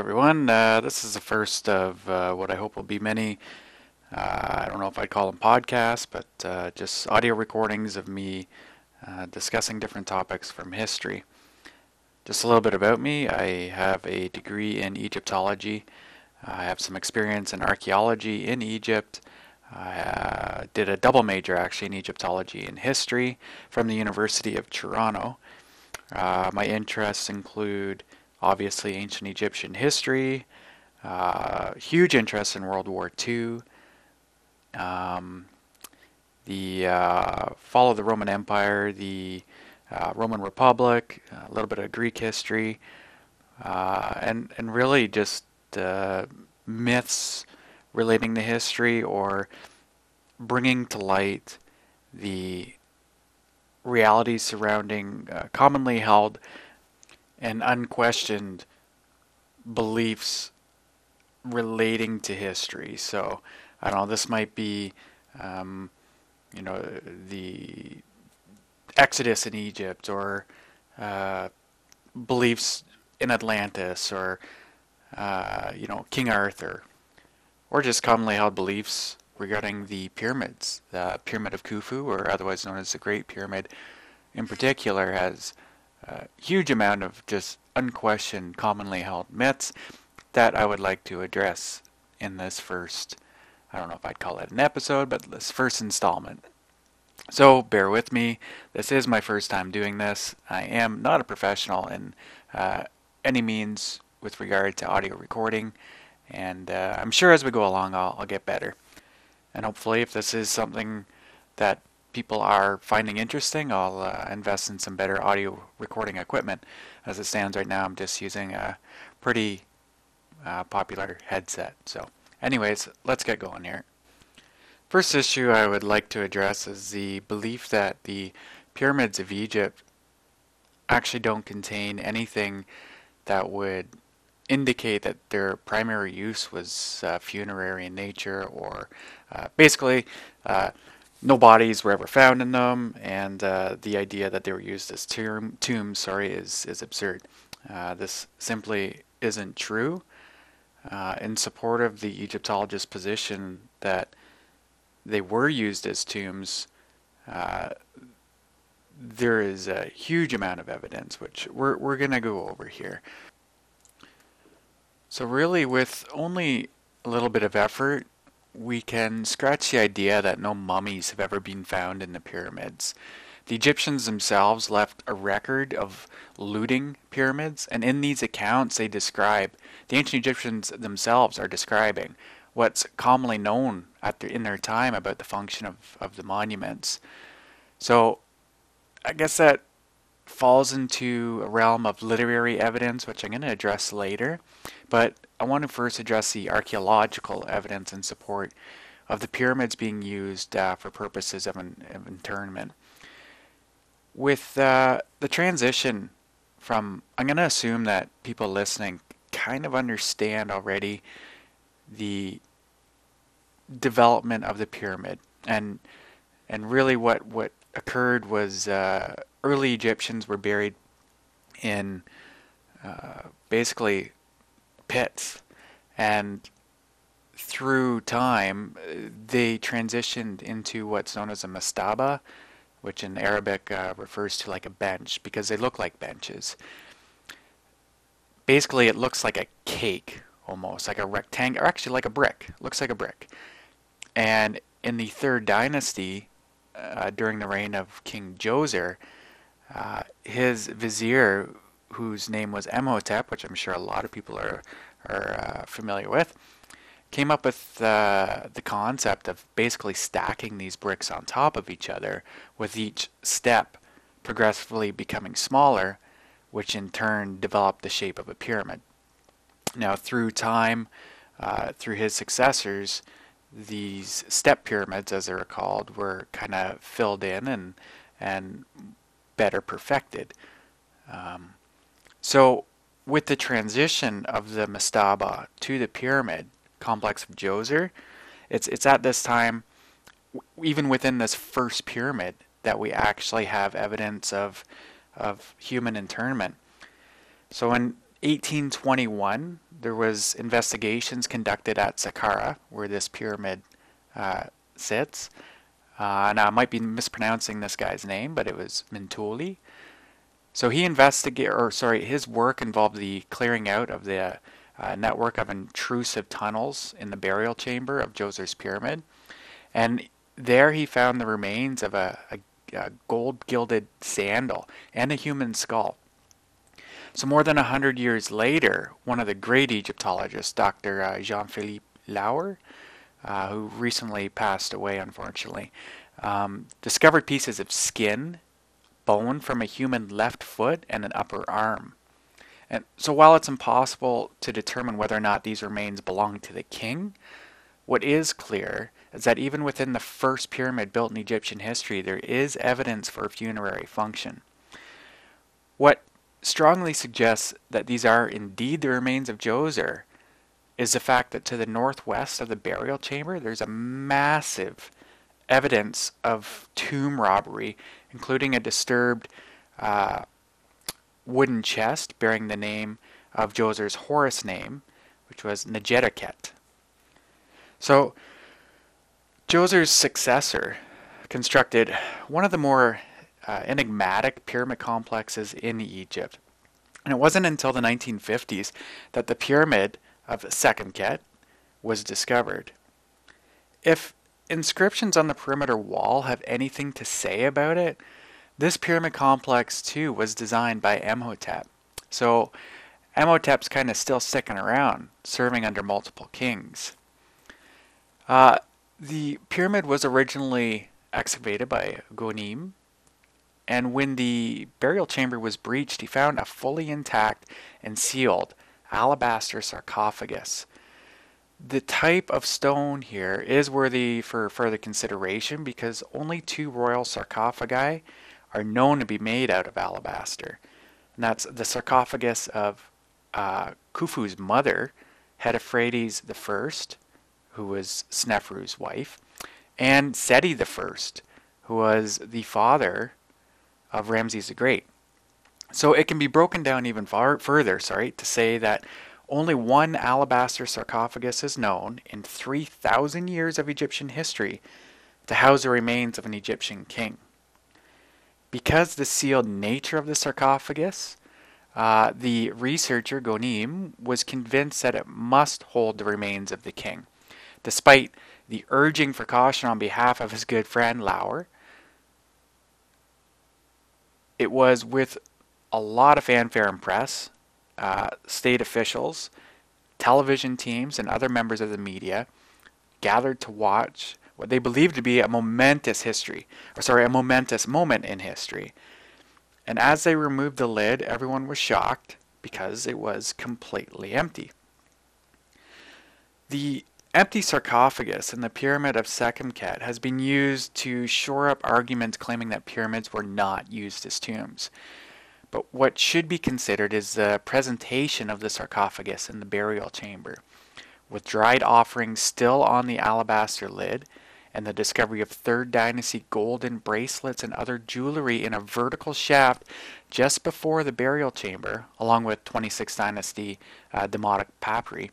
everyone. Uh, this is the first of uh, what I hope will be many. Uh, I don't know if I'd call them podcasts, but uh, just audio recordings of me uh, discussing different topics from history. Just a little bit about me. I have a degree in Egyptology. I have some experience in archaeology in Egypt. I uh, did a double major actually in Egyptology and history from the University of Toronto. my interests include obviously ancient Egyptian history, uh, huge interest in World War II, um, the uh, fall of the Roman Empire, the uh, Roman Republic, a little bit of Greek history, uh, and and really just uh, myths relating to history or bringing to light the realities surrounding uh, commonly held and unquestioned beliefs relating to history. So I don't know. This might be, um, you know, the Exodus in Egypt, or uh, beliefs in Atlantis, or uh, you know, King Arthur, or just commonly held beliefs regarding the pyramids. The Pyramid of Khufu, or otherwise known as the Great Pyramid, in particular, has a huge amount of just unquestioned, commonly held myths that I would like to address in this first, I don't know if I'd call it an episode, but this first installment. So bear with me. This is my first time doing this. I am not a professional in uh, any means with regard to audio recording, and uh, I'm sure as we go along I'll, I'll get better. And hopefully, if this is something that people are finding interesting, I'll uh, invest in some better audio recording equipment. As it stands right now, I'm just using a pretty uh, popular headset. So, anyways, let's get going here. First issue I would like to address is the belief that the pyramids of Egypt actually don't contain anything that would indicate that their primary use was uh, funerary in nature or uh, basically uh, no bodies were ever found in them, and uh, the idea that they were used as tomb, tombs, sorry, is is absurd. Uh, this simply isn't true. Uh, in support of the Egyptologist's position that they were used as tombs, uh, there is a huge amount of evidence, which we're we're gonna go over here. So really, with only a little bit of effort, we can scratch the idea that no mummies have ever been found in the pyramids. The Egyptians themselves left a record of looting pyramids, and in these accounts they describe, the ancient Egyptians themselves are describing what's commonly known at in their time about the function of, of the monuments. So I guess that falls into a realm of literary evidence, which I'm going to address later. But I want to first address the archaeological evidence in support of the pyramids being used uh, for purposes of, an, of, internment. With uh, the transition from, I'm going to assume that people listening kind of understand already the development of the pyramid and and really what what occurred was uh, early Egyptians were buried in uh, basically pits, and through time they transitioned into what's known as a mastaba, which in Arabic uh, refers to like a bench because they look like benches. Basically, it looks like a cake almost, like a rectangle, or actually like a brick. looks like a brick. And in the third dynasty, uh, during the reign of King Djoser, uh, his vizier, whose name was Imhotep, which I'm sure a lot of people are are uh, familiar with, came up with uh, the concept of basically stacking these bricks on top of each other, with each step progressively becoming smaller, which in turn developed the shape of a pyramid. Now, through time, uh, through his successors, these step pyramids, as they're called, were kind of filled in and and better perfected. Um, so, with the transition of the mastaba to the pyramid complex of Djoser, it's it's at this time, even within this first pyramid, that we actually have evidence of of human internment. So in 1821, there was investigations conducted at Saqqara, where this pyramid uh, sits. Uh, now I might be mispronouncing this guy's name, but it was Minutoli. So he investigated, or sorry, his work involved the clearing out of the uh, network of intrusive tunnels in the burial chamber of Djoser's pyramid, and there he found the remains of a, a, a gold-gilded sandal and a human skull. So more than a hundred years later, one of the great Egyptologists, Dr. Uh, Jean-Philippe Lauer, uh, who recently passed away, unfortunately, um, discovered pieces of skin, bone from a human left foot, and an upper arm. And so while it's impossible to determine whether or not these remains belong to the king, what is clear is that even within the first pyramid built in Egyptian history, there is evidence for funerary function. What strongly suggests that these are indeed the remains of Djoser is the fact that to the northwest of the burial chamber there's a massive evidence of tomb robbery, including a disturbed uh, wooden chest bearing the name of Djoser's Horus name, which was Netjerikhet. So, Djoser's successor constructed one of the more uh, enigmatic pyramid complexes in Egypt. And it wasn't until the 1950s that the pyramid of Sekhemkhet was discovered. If inscriptions on the perimeter wall have anything to say about it, this pyramid complex too was designed by Imhotep. So Imhotep's kind of still sticking around, serving under multiple kings. Uh, the pyramid was originally excavated by Goneim, and when the burial chamber was breached, he found a fully intact and sealed alabaster sarcophagus. The type of stone here is worthy for further consideration because only two royal sarcophagi are known to be made out of alabaster. And that's the sarcophagus of uh, Khufu's mother, Hetepheres I, who was Sneferu's wife, and Seti I, who was the father of Ramses the Great. So it can be broken down even far further, sorry, to say that only one alabaster sarcophagus is known in 3,000 years of Egyptian history to house the remains of an Egyptian king. Because the sealed nature of the sarcophagus, uh, the researcher Goneim was convinced that it must hold the remains of the king, despite the urging for caution on behalf of his good friend Lauer. It was with a lot of fanfare and press, uh, state officials, television teams, and other members of the media gathered to watch what they believed to be a momentous history, or sorry, a momentous moment in history. And as they removed the lid, everyone was shocked because it was completely empty. The empty sarcophagus in the pyramid of Sekhemkhet has been used to shore up arguments claiming that pyramids were not used as tombs. But what should be considered is the presentation of the sarcophagus in the burial chamber, with dried offerings still on the alabaster lid, and the discovery of 3rd Dynasty golden bracelets and other jewelry in a vertical shaft just before the burial chamber, along with 26th Dynasty uh, Demotic papyri.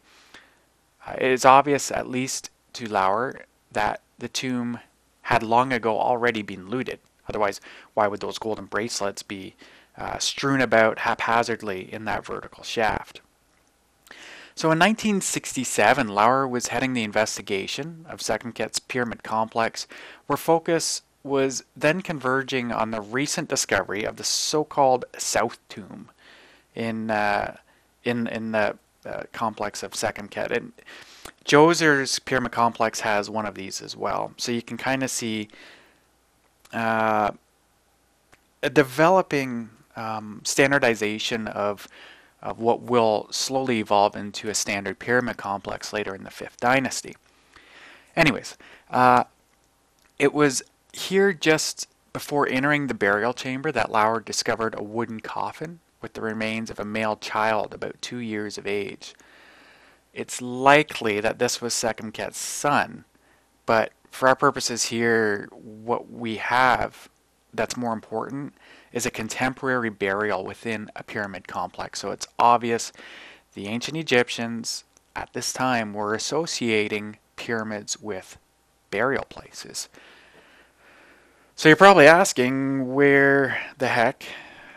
Uh, it is obvious, at least to Lauer, that the tomb had long ago already been looted. Otherwise, why would those golden bracelets be uh, strewn about haphazardly in that vertical shaft. So in 1967, Lauer was heading the investigation of Sekhemkhet's pyramid complex, where focus was then converging on the recent discovery of the so-called South Tomb in uh, in in the uh, complex of Sekhemkhet. And Djoser's pyramid complex has one of these as well, so you can kind of see uh, a developing um, standardization of, of what will slowly evolve into a standard pyramid complex later in the Fifth Dynasty. Anyways, uh, it was here just before entering the burial chamber that Lauer discovered a wooden coffin with the remains of a male child about two years of age. It's likely that this was Sekhemkhet's son, but for our purposes here, what we have that's more important is a contemporary burial within a pyramid complex. So it's obvious the ancient Egyptians at this time were associating pyramids with burial places. So you're probably asking where the heck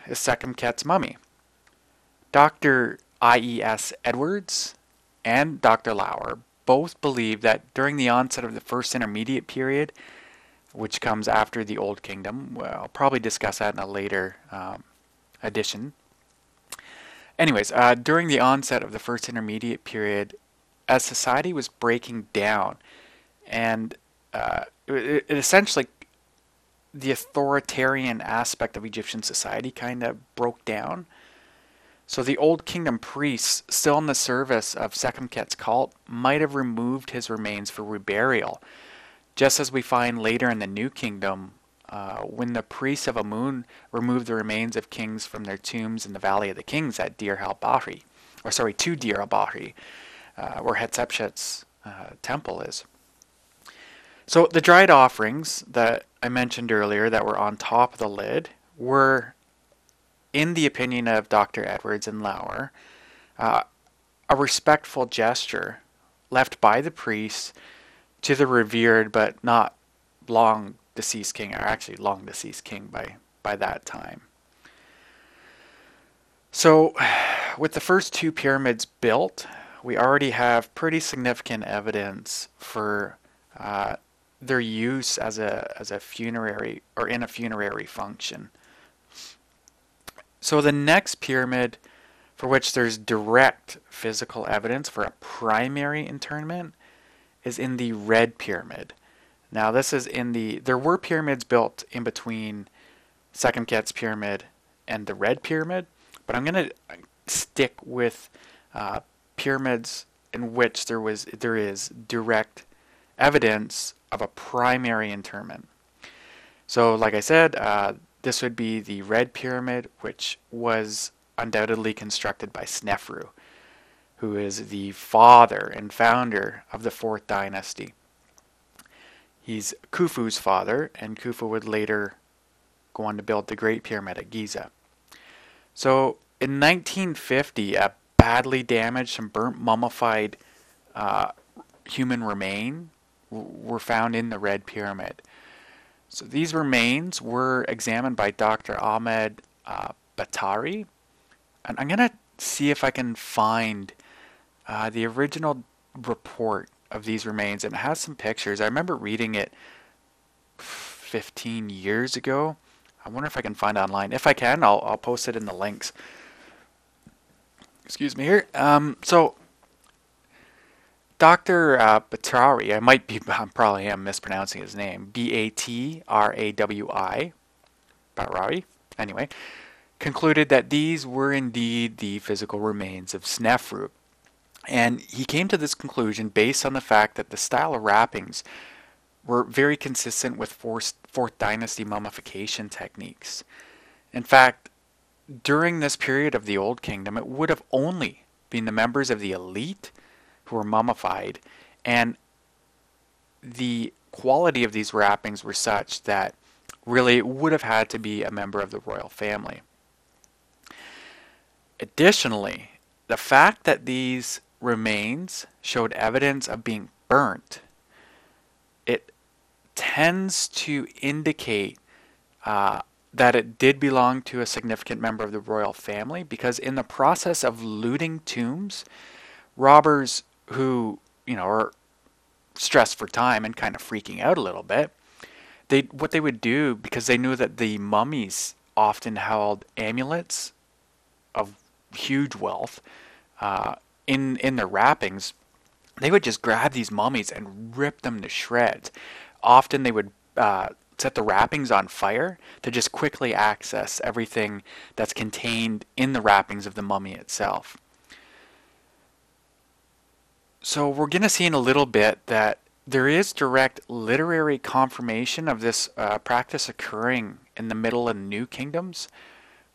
is Sekhemkhet's mummy? Dr. I.E.S. Edwards and Dr. Lauer both believe that during the onset of the first intermediate period, which comes after the Old Kingdom, well, I'll probably discuss that in a later um, edition. Anyways, uh, during the onset of the first intermediate period, as society was breaking down, and uh, it, it essentially the authoritarian aspect of Egyptian society kind of broke down. So the Old Kingdom priests, still in the service of Sekhemkhet's cult, might have removed his remains for reburial, just as we find later in the New Kingdom uh, when the priests of Amun removed the remains of kings from their tombs in the Valley of the Kings at Deir al-Bahri, or sorry, to Deir al-Bahri, uh, where Hatshepsut's uh, temple is. So the dried offerings that I mentioned earlier that were on top of the lid were in the opinion of Dr. Edwards and Lauer, uh, a respectful gesture left by the priests to the revered but not long deceased king, or actually long deceased king by, by that time. So, with the first two pyramids built, we already have pretty significant evidence for uh, their use as a as a funerary or in a funerary function. So the next pyramid for which there's direct physical evidence for a primary internment is in the Red Pyramid. Now this is in the there were pyramids built in between Sekhemkhet's pyramid and the Red Pyramid, but I'm going to stick with uh, pyramids in which there was there is direct evidence of a primary interment. So, like I said, uh, this would be the Red Pyramid, which was undoubtedly constructed by Snefru, who is the father and founder of the fourth dynasty. He's Khufu's father, and Khufu would later go on to build the Great Pyramid at Giza. So, in 1950, a badly damaged and burnt mummified uh, human remain were found in the Red Pyramid. So these remains were examined by Dr. Ahmed uh, Batrawi. And I'm going to see if I can find uh, the original report of these remains. And it has some pictures. I remember reading it 15 years ago. I wonder if I can find online. If I can, I'll, I'll post it in the links. Excuse me here. Um, so Dr. Uh, Batrawi, I might be, I probably am mispronouncing his name, B A T R A W I, Batrawi, anyway, concluded that these were indeed the physical remains of Snefru. And he came to this conclusion based on the fact that the style of wrappings were very consistent with fourth, fourth dynasty mummification techniques. In fact, during this period of the Old Kingdom, it would have only been the members of the elite who were mummified, and the quality of these wrappings were such that really it would have had to be a member of the royal family. Additionally, the fact that these remains showed evidence of being burnt, it tends to indicate uh, that it did belong to a significant member of the royal family because in the process of looting tombs, robbers who, you know, are stressed for time and kind of freaking out a little bit, they what they would do because they knew that the mummies often held amulets of huge wealth uh, in in their wrappings. They would just grab these mummies and rip them to shreds. Often they would uh, set the wrappings on fire to just quickly access everything that's contained in the wrappings of the mummy itself. So we're going to see in a little bit that there is direct literary confirmation of this uh, practice occurring in the Middle and New Kingdoms,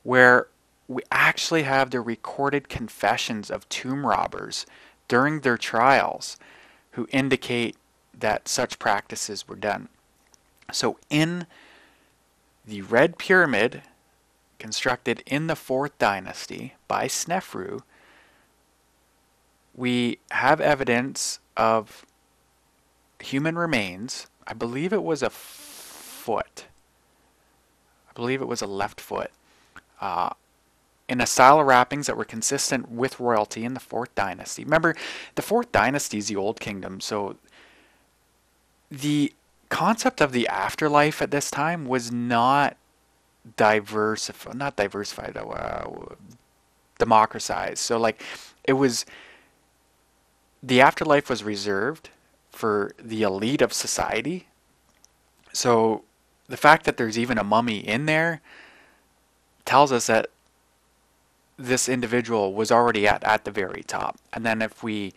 where we actually have the recorded confessions of tomb robbers during their trials who indicate that such practices were done. So in the Red Pyramid, constructed in the 4th dynasty by Snefru, we have evidence of human remains. I believe it was a foot. I believe it was a left foot. Uh, in a style of wrappings that were consistent with royalty in the Fourth Dynasty. Remember, the Fourth Dynasty is the Old Kingdom, so the concept of the afterlife at this time was not diversified, not diversified, uh, democratized. So like, it was the afterlife was reserved for the elite of society. So the fact that there's even a mummy in there tells us that this individual was already at, at the very top. And then if we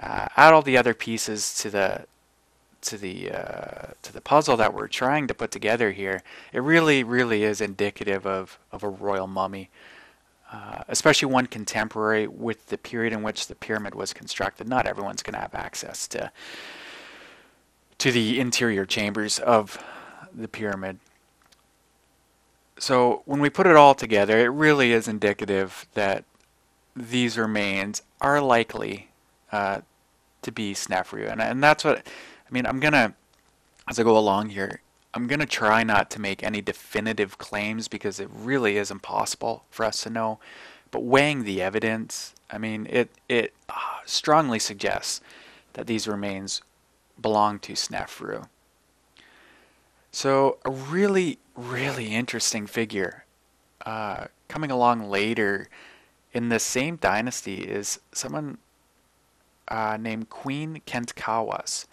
uh, add all the other pieces to the to the uh, to the puzzle that we're trying to put together here, it really really is indicative of of a royal mummy, uh, especially one contemporary with the period in which the pyramid was constructed. Not everyone's going to have access to to the interior chambers of the pyramid. So when we put it all together, it really is indicative that these remains are likely uh, to be Snefru, and and that's what I mean. I'm gonna as I go along here. I'm gonna try not to make any definitive claims because it really is impossible for us to know. But weighing the evidence, I mean, it it uh, strongly suggests that these remains belong to Snefru. So a really, really interesting figure. Uh, coming along later in the same dynasty is someone uh, named Queen Khentkaus.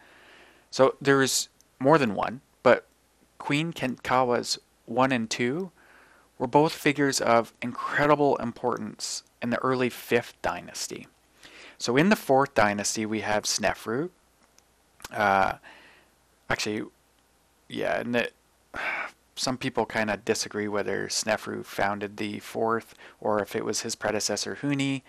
So there's more than one, but Queen Khentkaus 1 and 2 were both figures of incredible importance in the early 5th dynasty. So in the 4th dynasty, we have Snefru. Uh, actually, yeah, and the, some people kind of disagree whether Snefru founded the fourth or if it was his predecessor Huni.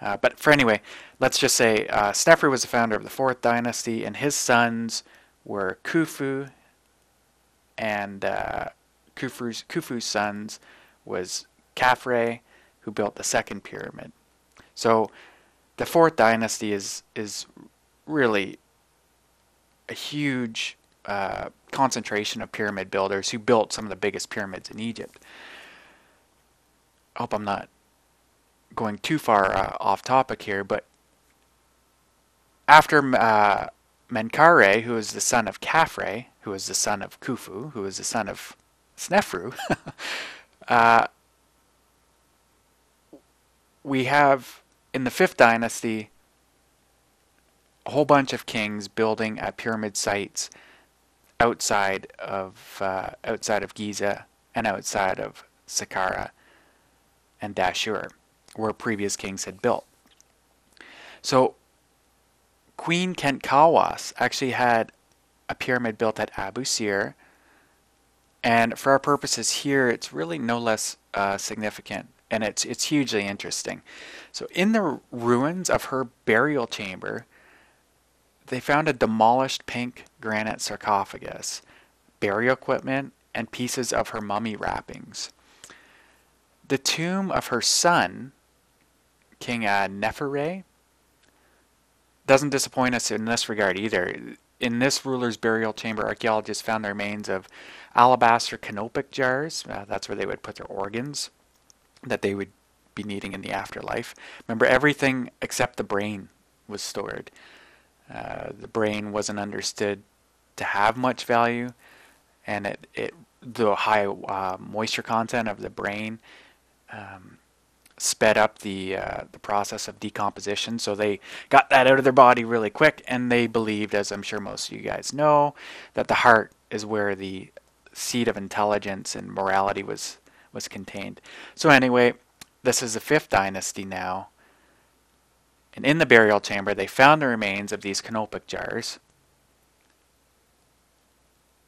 Uh, but for anyway, let's just say uh, Snefru was the founder of the fourth dynasty, and his sons were Khufu, and uh, Khufu's, Khufu's sons was Khafre, who built the second pyramid. So the fourth dynasty is is really a huge uh, concentration of pyramid builders who built some of the biggest pyramids in Egypt. I hope I'm not going too far uh, off topic here, but after uh, Menkaure, who is the son of Khafre, who is the son of Khufu, who is the son of Snefru, uh, we have in the fifth dynasty a whole bunch of kings building at pyramid sites outside of uh, outside of Giza and outside of Saqqara and Dashur, where previous kings had built. So Queen Khentkaus actually had a pyramid built at Abu Sir, and for our purposes here, it's really no less uh, significant, and it's it's hugely interesting. So in the ruins of her burial chamber, they found a demolished pink granite sarcophagus, burial equipment, and pieces of her mummy wrappings. The tomb of her son, King uh, Neferre, doesn't disappoint us in this regard either. In this ruler's burial chamber, archaeologists found the remains of alabaster canopic jars. Uh, that's where they would put their organs that they would be needing in the afterlife. Remember, everything except the brain was stored. Uh, the brain wasn't understood to have much value, and it, it the high uh, moisture content of the brain um, sped up the uh, the process of decomposition. So they got that out of their body really quick, and they believed, as I'm sure most of you guys know, that the heart is where the seat of intelligence and morality was was contained. So anyway, this is the fifth dynasty now, and in the burial chamber, they found the remains of these canopic jars.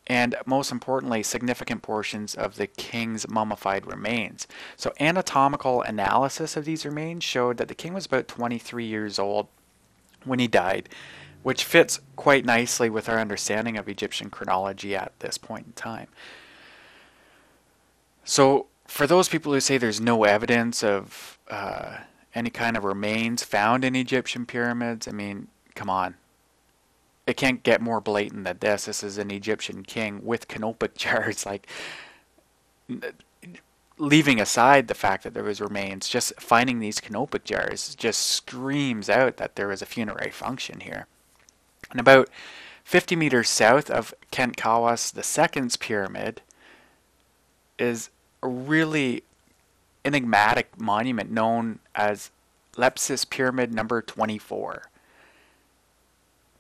And most importantly, significant portions of the king's mummified remains. So, anatomical analysis of these remains showed that the king was about 23 years old when he died, which fits quite nicely with our understanding of Egyptian chronology at this point in time. So, for those people who say there's no evidence of uh, any kind of remains found in Egyptian pyramids. I mean, come on. It can't get more blatant than this. This is an Egyptian king with canopic jars. Like, leaving aside the fact that there was remains, just finding these canopic jars just screams out that there was a funerary function here. And about 50 meters south of Khentkaus II's pyramid is a really enigmatic monument known as Lepsius Pyramid number 24.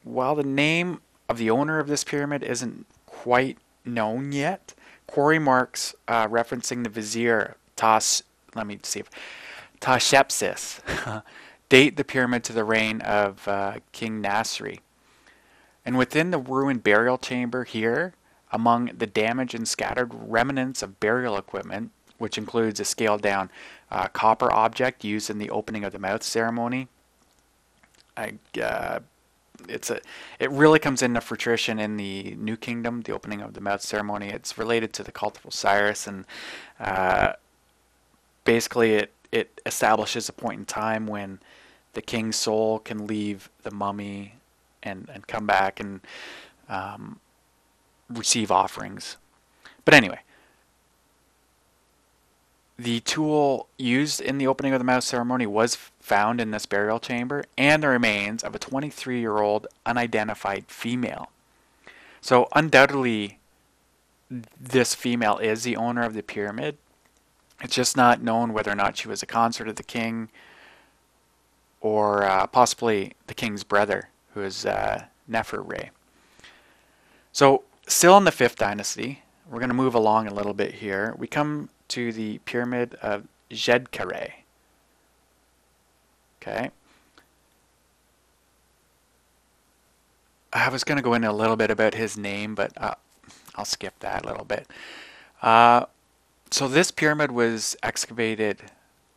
While the name of the owner of this pyramid isn't quite known yet, quarry marks uh, referencing the vizier Tas, let me see, if Tashepsis, date the pyramid to the reign of uh, King Nasri. And within the ruined burial chamber here, among the damaged and scattered remnants of burial equipment, which includes a scaled down uh, copper object used in the opening of the mouth ceremony. I, uh, it's a, it really comes into fruition in the New Kingdom, the opening of the mouth ceremony. It's related to the cult of Osiris, and uh, basically it it establishes a point in time when the king's soul can leave the mummy and and come back and um, receive offerings. But anyway, the tool used in the opening of the mouth ceremony was found in this burial chamber and the remains of a 23 year old unidentified female. So, undoubtedly, this female is the owner of the pyramid. It's just not known whether or not she was a consort of the king or uh, possibly the king's brother, who is uh, Nefer So, still in the fifth dynasty, we're going to move along a little bit here. We come to the pyramid of Djedkare. Okay. I was going to go into a little bit about his name, but uh, I'll skip that a little bit. Uh, so this pyramid was excavated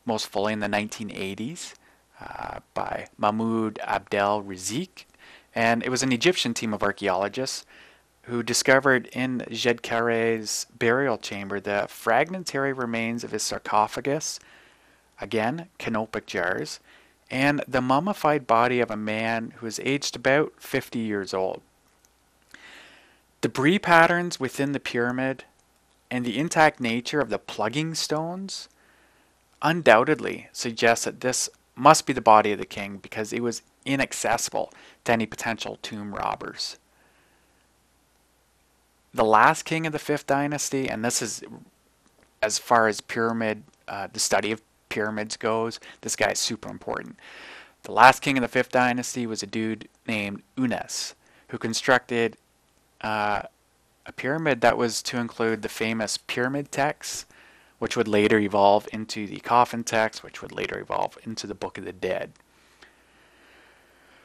most fully in the 1980s uh, by Mahmoud Abdel Rizik, and it was an Egyptian team of archaeologists who discovered in Djedkare's burial chamber the fragmentary remains of his sarcophagus, again, canopic jars, and the mummified body of a man who was aged about 50 years old. Debris patterns within the pyramid and the intact nature of the plugging stones undoubtedly suggest that this must be the body of the king because it was inaccessible to any potential tomb robbers the last king of the fifth dynasty, and this is as far as pyramid, uh, the study of pyramids goes, this guy is super important. The last king of the fifth dynasty was a dude named Unas, who constructed uh, a pyramid that was to include the famous pyramid texts, which would later evolve into the coffin text, which would later evolve into the Book of the Dead.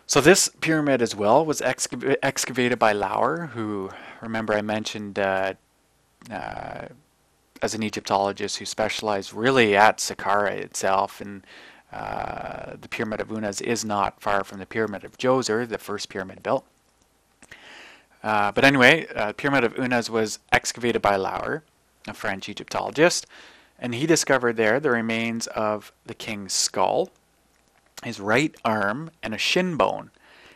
So this pyramid as well was excav- excavated by Lauer, who remember I mentioned uh, uh, as an Egyptologist who specialized really at Saqqara itself, and uh, the Pyramid of Unas is not far from the Pyramid of Djoser, the first pyramid built. Uh, but anyway, uh, Pyramid of Unas was excavated by Lauer, a French Egyptologist, and he discovered there the remains of the king's skull, his right arm, and a shin bone.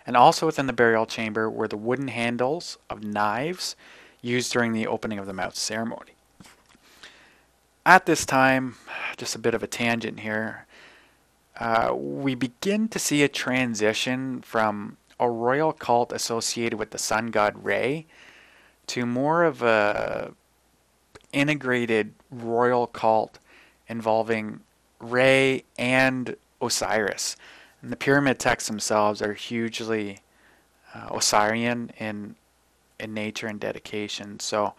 And also within the burial chamber were the wooden handles of knives used during the opening of the mouth ceremony. At this time, just a bit of a tangent here, uh, we begin to see a transition from a royal cult associated with the sun god Re to more of a integrated royal cult involving Re and Osiris. And the pyramid texts themselves are hugely uh, Osirian in in nature and dedication. So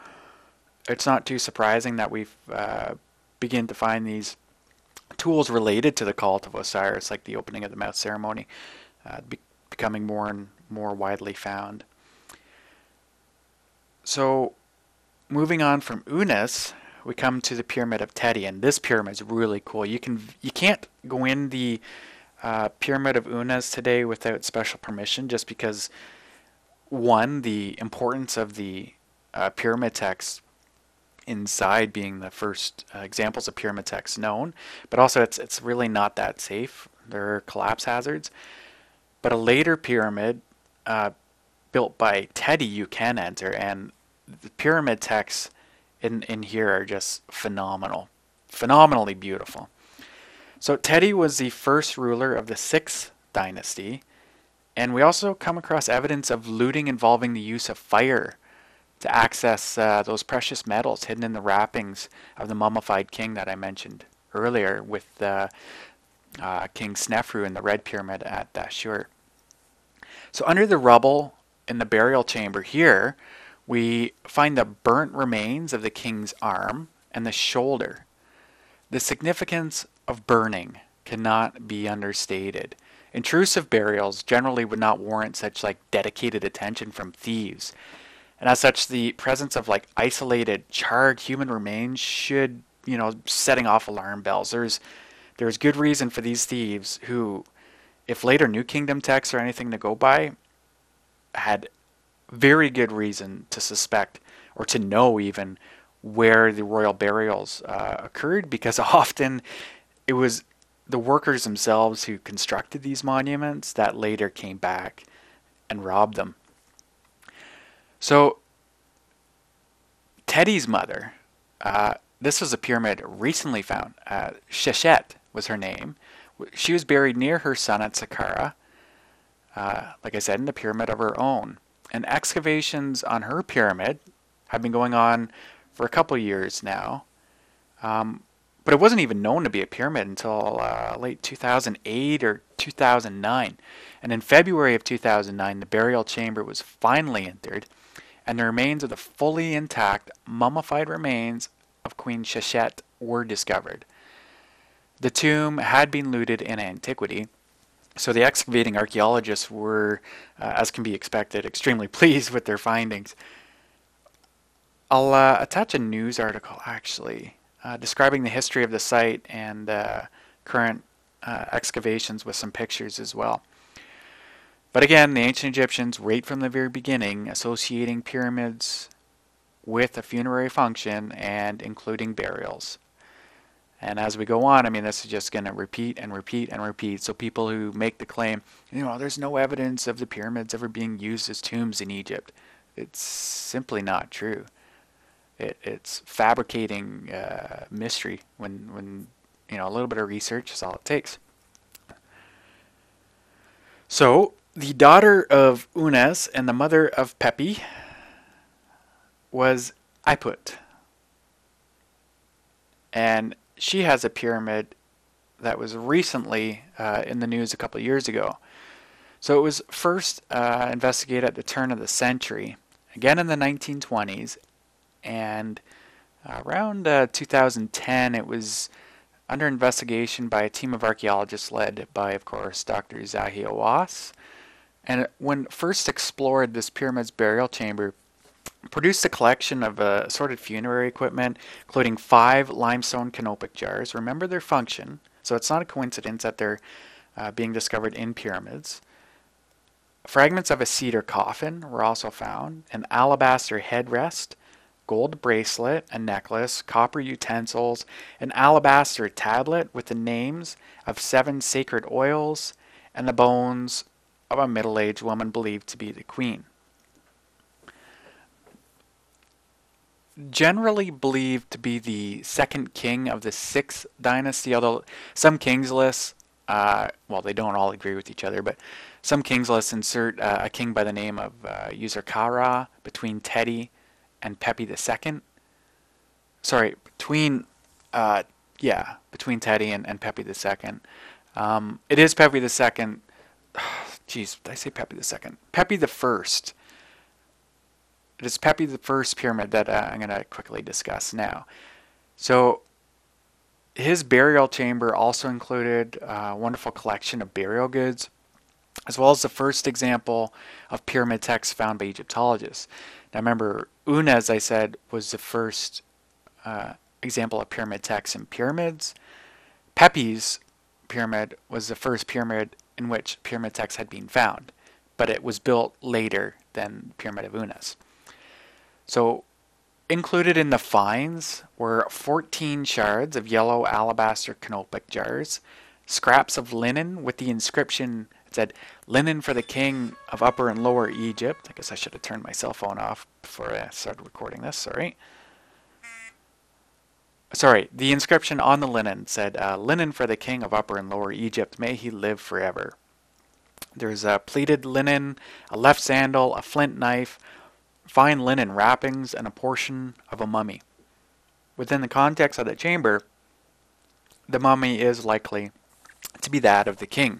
it's not too surprising that we uh, begin to find these tools related to the cult of Osiris, like the opening of the mouth ceremony, uh, be- becoming more and more widely found. So, moving on from Unas, we come to the pyramid of Teti, and this pyramid is really cool. You can you can't go in the uh, pyramid of Unas today without special permission, just because one the importance of the uh, pyramid text inside being the first uh, examples of pyramid texts known, but also it's it's really not that safe. There are collapse hazards. But a later pyramid uh, built by Teti you can enter, and the pyramid texts in in here are just phenomenal, phenomenally beautiful. So Teti was the first ruler of the sixth dynasty, and we also come across evidence of looting involving the use of fire to access uh, those precious metals hidden in the wrappings of the mummified king that I mentioned earlier with uh, uh, King Snefru in the Red Pyramid at Dashur. So under the rubble in the burial chamber here, we find the burnt remains of the king's arm and the shoulder. The significance of burning cannot be understated. Intrusive burials generally would not warrant such like dedicated attention from thieves. And as such, the presence of like isolated charred human remains should, you know, setting off alarm bells. There's there's good reason for these thieves who, if later New Kingdom texts or anything to go by, had very good reason to suspect or to know even where the royal burials uh, occurred because often it was the workers themselves who constructed these monuments that later came back and robbed them. So, Teti's mother, uh, this was a pyramid recently found. Uh, Sheshet was her name. She was buried near her son at Saqqara, uh, like I said, in a pyramid of her own. And excavations on her pyramid have been going on for a couple years now. Um, but it wasn't even known to be a pyramid until uh, late 2008 or 2009. And in February of 2009, the burial chamber was finally entered and the remains of the fully intact, mummified remains of Queen Sheshet were discovered. The tomb had been looted in antiquity, so the excavating archaeologists were, uh, as can be expected, extremely pleased with their findings. I'll uh, attach a news article actually uh, describing the history of the site and uh, current uh, excavations with some pictures as well. But again, the ancient Egyptians, right from the very beginning, associating pyramids with a funerary function and including burials. And as we go on, I mean, this is just going to repeat and repeat and repeat. So people who make the claim, you know, there's no evidence of the pyramids ever being used as tombs in Egypt, it's simply not true. It, it's fabricating uh, mystery when, when, you know, a little bit of research is all it takes. So the daughter of Unas and the mother of Pepi was Iput. And she has a pyramid that was recently uh, in the news a couple years ago. So it was first uh, investigated at the turn of the century, again in the 1920s, and around uh, 2010 it was under investigation by a team of archaeologists led by, of course, Dr. Zahi Hawass and when first explored this pyramid's burial chamber, produced a collection of uh, assorted funerary equipment, including five limestone canopic jars. Remember their function, so it's not a coincidence that they're uh, being discovered in pyramids. Fragments of a cedar coffin were also found, an alabaster headrest, gold bracelet, a necklace, copper utensils, an alabaster tablet with the names of seven sacred oils, and the bones of a middle aged woman believed to be the queen. Generally believed to be the second king of the sixth dynasty, although some kings lists, uh, well, they don't all agree with each other, but some kings lists insert uh, a king by the name of uh, Userkare between Teti and Pepi II. Sorry, between, uh, yeah, between Teti and, and Pepi II. Um, it is Pepi II Jeez, did I say Pepi second? Pepi the first. It is Pepi the first pyramid that uh, I'm going to quickly discuss now. So his burial chamber also included a wonderful collection of burial goods, as well as the first example of pyramid texts found by Egyptologists. Now remember, Una, as I said, was the first uh, example of pyramid texts in pyramids. Pepi's pyramid was the first pyramid in which pyramid texts had been found, but it was built later than the Pyramid of Unas. So included in the finds were 14 shards of yellow alabaster canopic jars, scraps of linen with the inscription it said linen for the king of upper and lower Egypt. I guess I should have turned my cell phone off before I started recording this, sorry. Sorry, the inscription on the linen said, uh, Linen for the king of upper and lower Egypt, may he live forever. There's a pleated linen, a left sandal, a flint knife, fine linen wrappings, and a portion of a mummy. Within the context of the chamber, the mummy is likely to be that of the king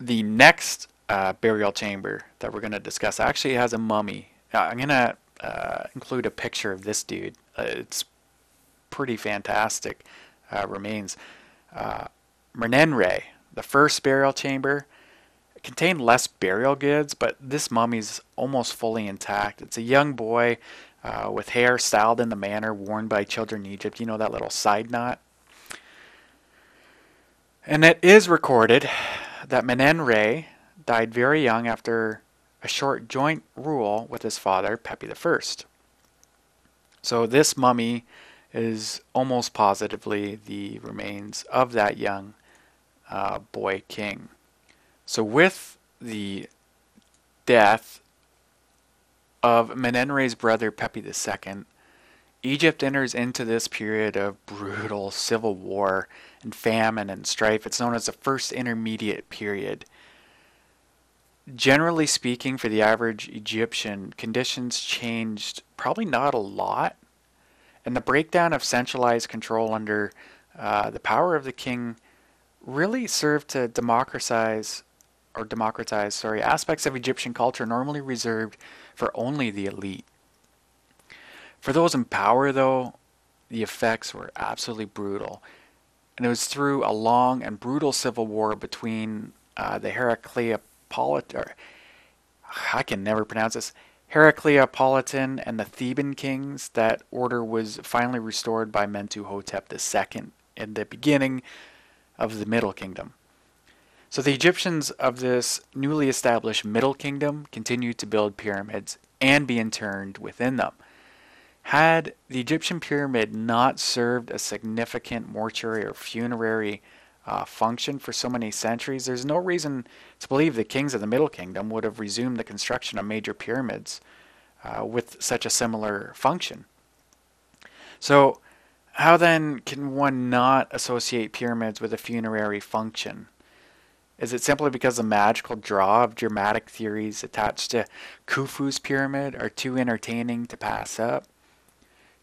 the next uh, burial chamber that we're going to discuss actually has a mummy. Uh, I'm going to uh, include a picture of this dude. Uh, it's pretty fantastic uh, remains. Uh, Menenre, the first burial chamber, contained less burial goods, but this mummy's almost fully intact. It's a young boy uh, with hair styled in the manner worn by children in Egypt. You know that little side knot? And it is recorded that Menenre died very young after a short joint rule with his father, Pepi I. So this mummy is almost positively the remains of that young uh, boy king. So with the death of Menenre's brother Pepi II, Egypt enters into this period of brutal civil war and famine and strife. It's known as the first intermediate period. Generally speaking, for the average Egyptian, conditions changed probably not a lot. And the breakdown of centralized control under uh, the power of the king really served to democratize or democratize, sorry, aspects of Egyptian culture normally reserved for only the elite. For those in power, though, the effects were absolutely brutal. And it was through a long and brutal civil war between uh, the Heracleopolitan, I can never pronounce this, Heracleopolitan and the Theban kings that order was finally restored by Mentuhotep II in the beginning of the Middle Kingdom. So the Egyptians of this newly established Middle Kingdom continued to build pyramids and be interned within them. Had the Egyptian pyramid not served a significant mortuary or funerary uh, function for so many centuries, there's no reason to believe the kings of the Middle Kingdom would have resumed the construction of major pyramids uh, with such a similar function. So, how then can one not associate pyramids with a funerary function? Is it simply because the magical draw of dramatic theories attached to Khufu's pyramid are too entertaining to pass up?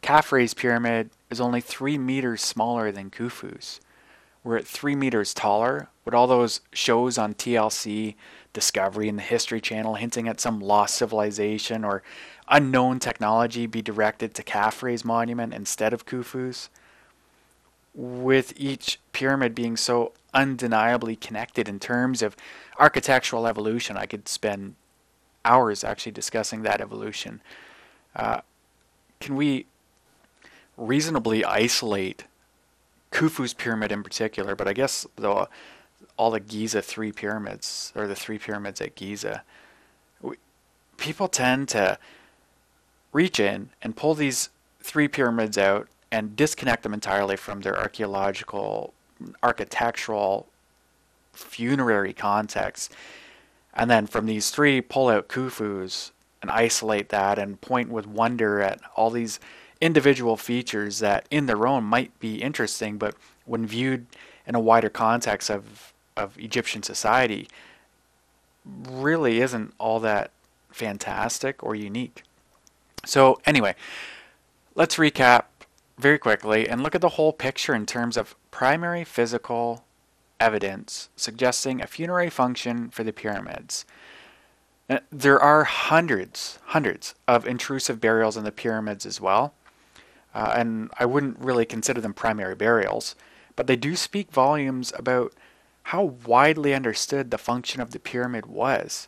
Khafre's pyramid is only 3 meters smaller than Khufu's. We're at 3 meters taller. Would all those shows on TLC, Discovery, and the History Channel hinting at some lost civilization or unknown technology be directed to Khafre's monument instead of Khufu's? With each pyramid being so undeniably connected in terms of architectural evolution, I could spend hours actually discussing that evolution. Uh, can we reasonably isolate Khufu's pyramid in particular, but I guess the, all the Giza three pyramids, or the three pyramids at Giza, we, people tend to reach in and pull these three pyramids out and disconnect them entirely from their archaeological, architectural, funerary context. And then from these three, pull out Khufu's and isolate that and point with wonder at all these individual features that in their own might be interesting, but when viewed in a wider context of, of Egyptian society, really isn't all that fantastic or unique. So, anyway, let's recap very quickly and look at the whole picture in terms of primary physical evidence suggesting a funerary function for the pyramids. There are hundreds, hundreds of intrusive burials in the pyramids as well uh, and I wouldn't really consider them primary burials, but they do speak volumes about how widely understood the function of the pyramid was.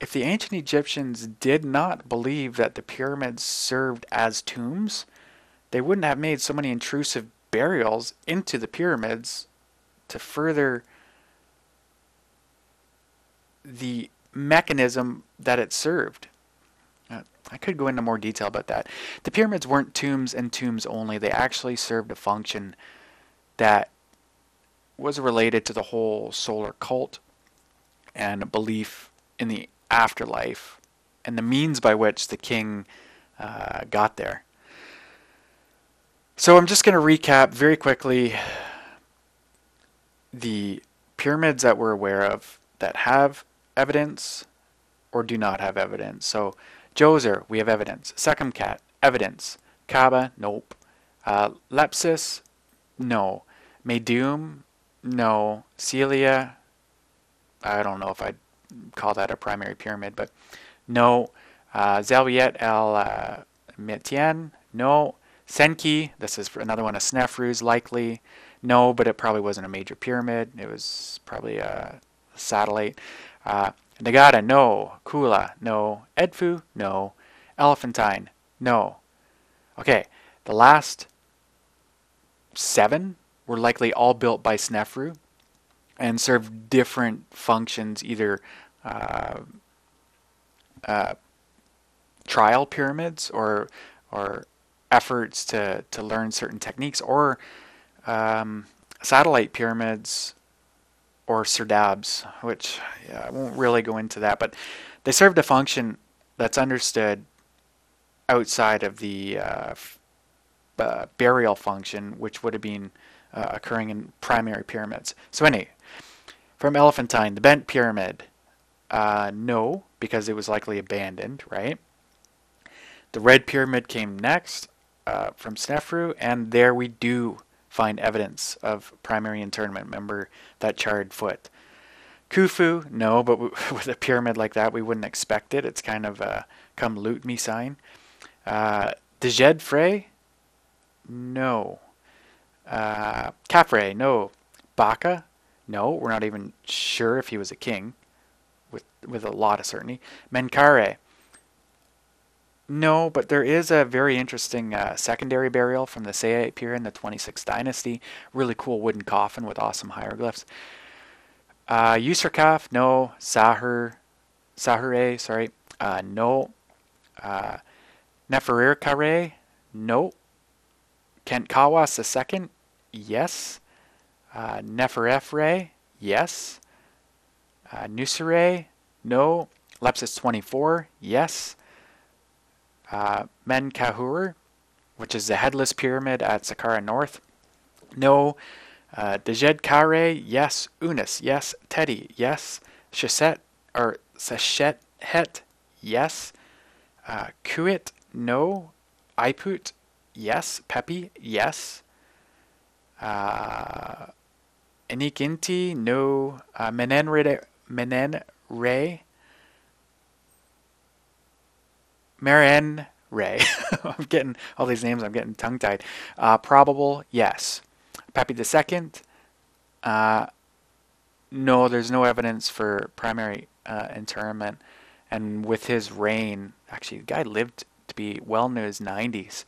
If the ancient Egyptians did not believe that the pyramids served as tombs, they wouldn't have made so many intrusive burials into the pyramids to further the mechanism that it served. uh, I could go into more detail about that. The pyramids weren't tombs and tombs only. They actually served a function that was related to the whole solar cult and belief in the afterlife and the means by which the king uh, got there. So I'm just going to recap very quickly the pyramids that we're aware of that have evidence or do not have evidence. So Djoser, we have evidence. Kat, evidence. Khaba, nope. Uh, Lepsius, no. Meidum, no. Seila, I don't know if I'd call that a primary pyramid, but no. Uh, el uh, no. Sinki, this is another one of Snefru's, likely. No, but it probably wasn't a major pyramid. It was probably a satellite. Uh, Naqada, no. Kula, no. Edfu, no. Elephantine, no. Okay, the last seven were likely all built by Snefru and served different functions, either uh, uh, trial pyramids or or efforts to, to learn certain techniques, or um, satellite pyramids or serdabs, which yeah, I won't really go into that, but they served a function that's understood outside of the uh, uh, burial function, which would have been uh, occurring in primary pyramids. So anyway, from Elephantine, the bent pyramid, uh, no, because it was likely abandoned, right? The red pyramid came next uh, from Snefru, and there we do find evidence of primary internment. Remember that charred foot. Khufu, no, but with a pyramid like that, we wouldn't expect it. It's kind of a come loot me sign. Uh, Djedefre, no. Uh, Khafre, no. Baka, no. We're not even sure if he was a king, with with a lot of certainty. Menkaure, no, but there is a very interesting uh, secondary burial from the Saite period in the 26th dynasty. Really cool wooden coffin with awesome hieroglyphs. Uh, no. Sahur, Sahure, sorry, uh, no. Uh, Neferirkare, no. Khentkaus II, yes. Uh, Neferefre, yes. Uh, Nyuserre, no. Lepsius 24, yes uh, Menkauhor, which is the headless pyramid at Saqqara North. No. Uh, Djedkare, yes. Unis, yes. Teti, yes. Shashet, or Sachet Het, yes. Uh, Khuit, no. Iput, yes. Pepi, yes. Uh, Enikinti, no. Uh, Menenre, Menenre, Marianne Ray. I'm getting all these names. I'm getting tongue tied. Uh, probable, yes. Pepi II. Uh, no, there's no evidence for primary uh, interment. And with his reign, actually, the guy lived to be well into his 90s.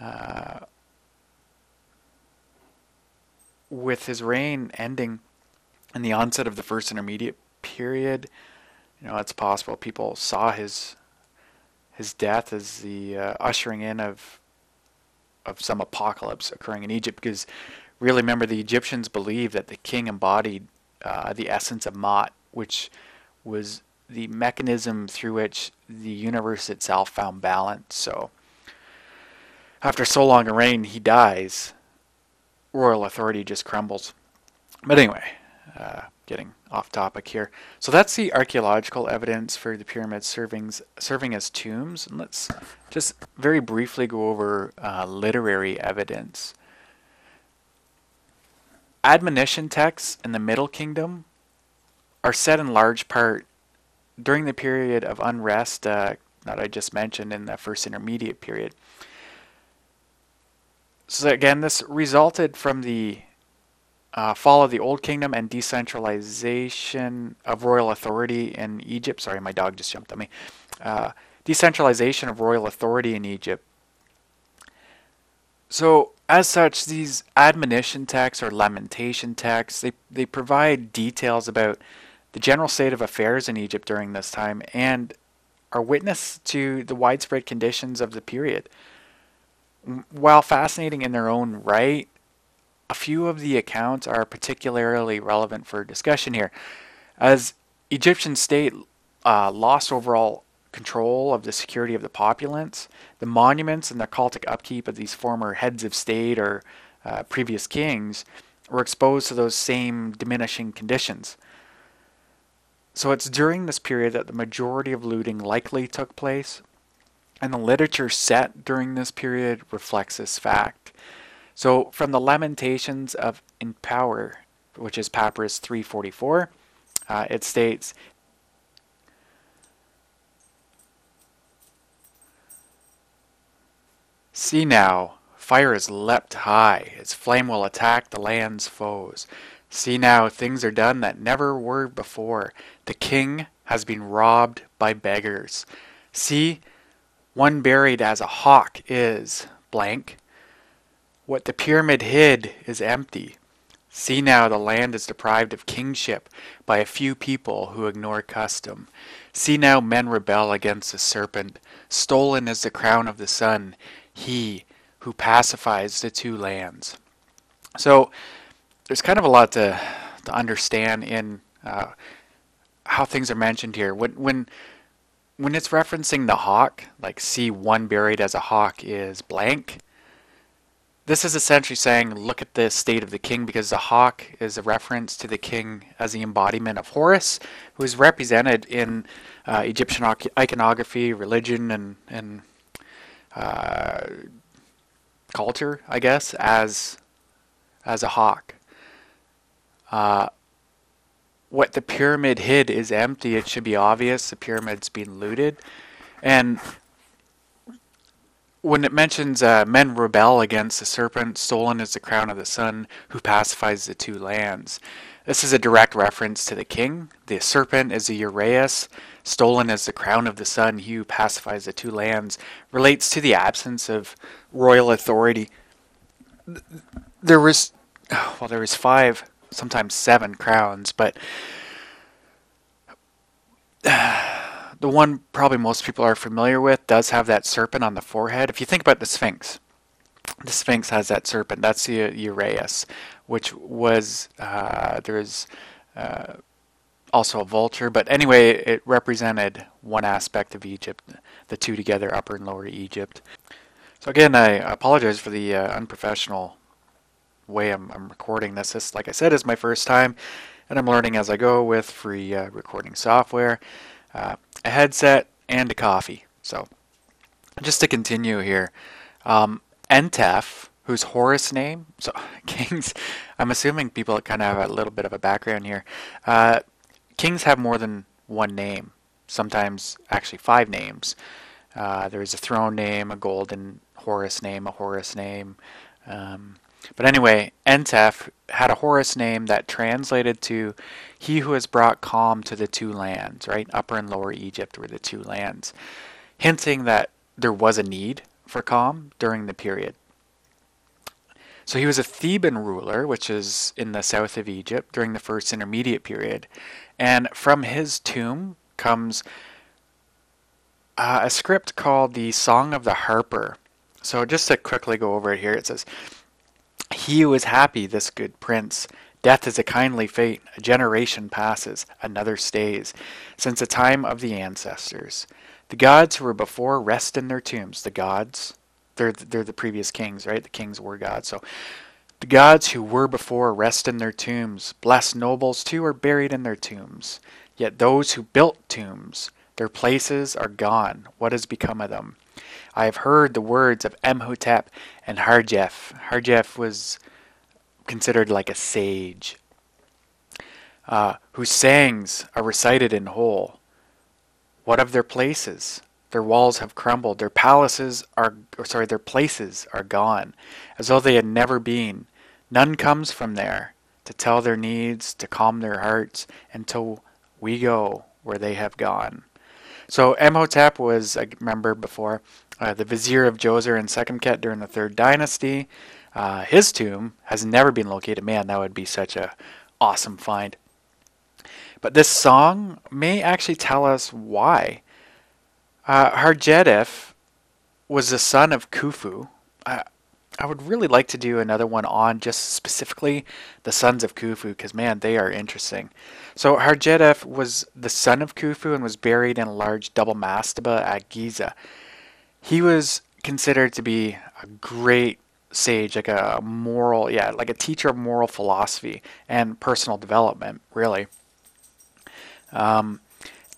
Uh, with his reign ending in the onset of the first intermediate period, you know, it's possible people saw his his death as the uh, ushering in of of some apocalypse occurring in Egypt because really remember the Egyptians believed that the king embodied uh, the essence of Maat, which was the mechanism through which the universe itself found balance. So after so long a reign, he dies. Royal authority just crumbles. But anyway, uh, getting off topic here. So that's the archaeological evidence for the pyramids serving, serving as tombs. And let's just very briefly go over uh, literary evidence. Admonition texts in the Middle Kingdom are set in large part during the period of unrest uh, that I just mentioned in the first intermediate period. So again, this resulted from the uh, fall of the Old Kingdom and decentralization of royal authority in Egypt. Sorry, my dog just jumped at me. Uh, decentralization of royal authority in Egypt. So, as such, these admonition texts or lamentation texts, they, they provide details about the general state of affairs in Egypt during this time and are witness to the widespread conditions of the period. While fascinating in their own right, a few of the accounts are particularly relevant for discussion here. As Egyptian state uh, lost overall control of the security of the populace, the monuments and the cultic upkeep of these former heads of state or uh, previous kings were exposed to those same diminishing conditions. So it's during this period that the majority of looting likely took place, and the literature set during this period reflects this fact. So from the Lamentations of Ipuwer, which is Papyrus 344, uh, it states, See now, fire has leapt high, its flame will attack the land's foes. See now, things are done that never were before. The king has been robbed by beggars. See, one buried as a hawk is blank. What the pyramid hid is empty. See now, the land is deprived of kingship by a few people who ignore custom. See now, men rebel against the serpent. Stolen is the crown of the sun, he who pacifies the two lands. So, there's kind of a lot to to understand in uh, how things are mentioned here. When when when it's referencing the hawk, like see one buried as a hawk is blank. This is essentially saying, look at the state of the king, because the hawk is a reference to the king as the embodiment of Horus, who is represented in uh, Egyptian iconography, religion, and and uh, culture, I guess, as as a hawk. Uh, what the pyramid hid is empty. It should be obvious the pyramid's been looted. And when it mentions uh, men rebel against the serpent, stolen is the crown of the sun, who pacifies the two lands. This is a direct reference to the king. The serpent is the Uraeus, stolen is the crown of the sun, who pacifies the two lands, relates to the absence of royal authority. There was, well, there was five sometimes seven crowns, but the one probably most people are familiar with does have that serpent on the forehead. If you think about the Sphinx, the Sphinx has that serpent. That's the Uraeus, which was uh, there's uh, also a vulture, but anyway, it represented one aspect of Egypt, the two together, Upper and Lower Egypt. So again, I apologize for the uh, unprofessional way I'm, I'm recording this. This, like I said, is my first time, and I'm learning as I go with free uh, recording software, uh, a headset, and a coffee. So, just to continue here, um, Entef, whose Horus name, so kings, I'm assuming people kind of have a little bit of a background here. Uh, kings have more than one name, sometimes actually five names. Uh, there's a throne name, a golden Horus name, a Horus name. Um, but anyway, Entef had a Horus name that translated to he who has brought calm to the two lands, right? Upper and Lower Egypt were the two lands, hinting that there was a need for calm during the period. So he was a Theban ruler, which is in the south of Egypt during the first intermediate period. And from his tomb comes uh, a script called the Song of the Harper. So just to quickly go over it here, it says, he who is happy, this good prince. Death is a kindly fate. A generation passes, another stays, since the time of the ancestors. The gods who were before rest in their tombs. The gods, they're, they're the previous kings, right? The kings were gods. So the gods who were before rest in their tombs. Blessed nobles too are buried in their tombs. Yet those who built tombs, their places are gone. What has become of them? I have heard the words of Imhotep and Harjef. Harjef was considered like a sage, uh, whose sayings are recited in whole. What of their places? Their walls have crumbled. Their palaces are, sorry, their places are gone, as though they had never been. None comes from there to tell their needs, to calm their hearts, until we go where they have gone. So Imhotep was, I remember before, uh, the vizier of Djoser and Sekhemkhet during the Third Dynasty. Uh, his tomb has never been located. Man, that would be such a awesome find. But this song may actually tell us why Uh, Hardjedef was the son of Khufu. I, I would really like to do another one on just specifically the sons of Khufu because, man, they are interesting. So, Hardjedef was the son of Khufu and was buried in a large double mastaba at Giza. He was considered to be a great sage, like a moral, yeah, like a teacher of moral philosophy and personal development, really. Um,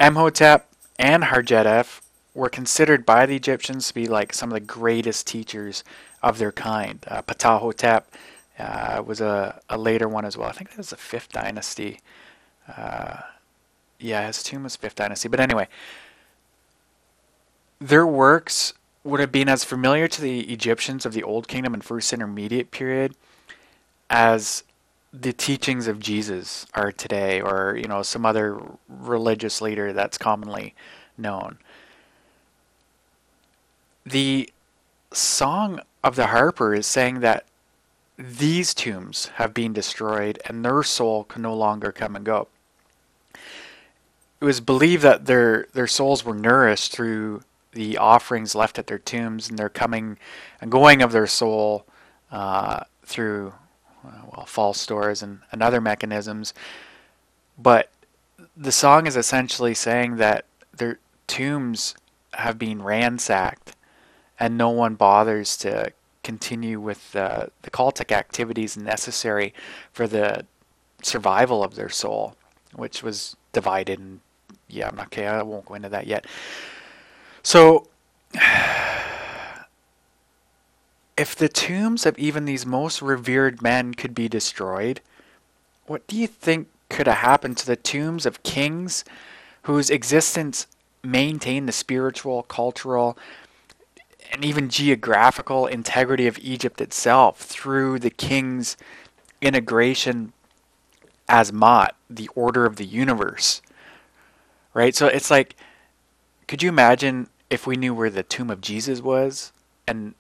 and Hardjedef were considered by the Egyptians to be like some of the greatest teachers of their kind. Uh, Ptahhotep uh, was a, a later one as well. I think that was the fifth dynasty. Uh, yeah, his tomb was fifth dynasty. But anyway, their works would have been as familiar to the Egyptians of the Old Kingdom and First Intermediate period as the teachings of Jesus are today, or you know some other religious leader that's commonly known. The Song of the Harper is saying that these tombs have been destroyed and their soul can no longer come and go. It was believed that their their souls were nourished through the offerings left at their tombs and their coming and going of their soul uh, through well false doors and, and other mechanisms. But the song is essentially saying that their tombs have been ransacked and no one bothers to continue with uh, the cultic activities necessary for the survival of their soul, which was divided. And yeah, I'm not okay. I won't go into that yet. So, if the tombs of even these most revered men could be destroyed, what do you think could have happened to the tombs of kings whose existence maintained the spiritual, cultural, and even geographical integrity of Egypt itself through the king's integration as Ma'at, the order of the universe. Right? So it's like, could you imagine if we knew where the tomb of Jesus was and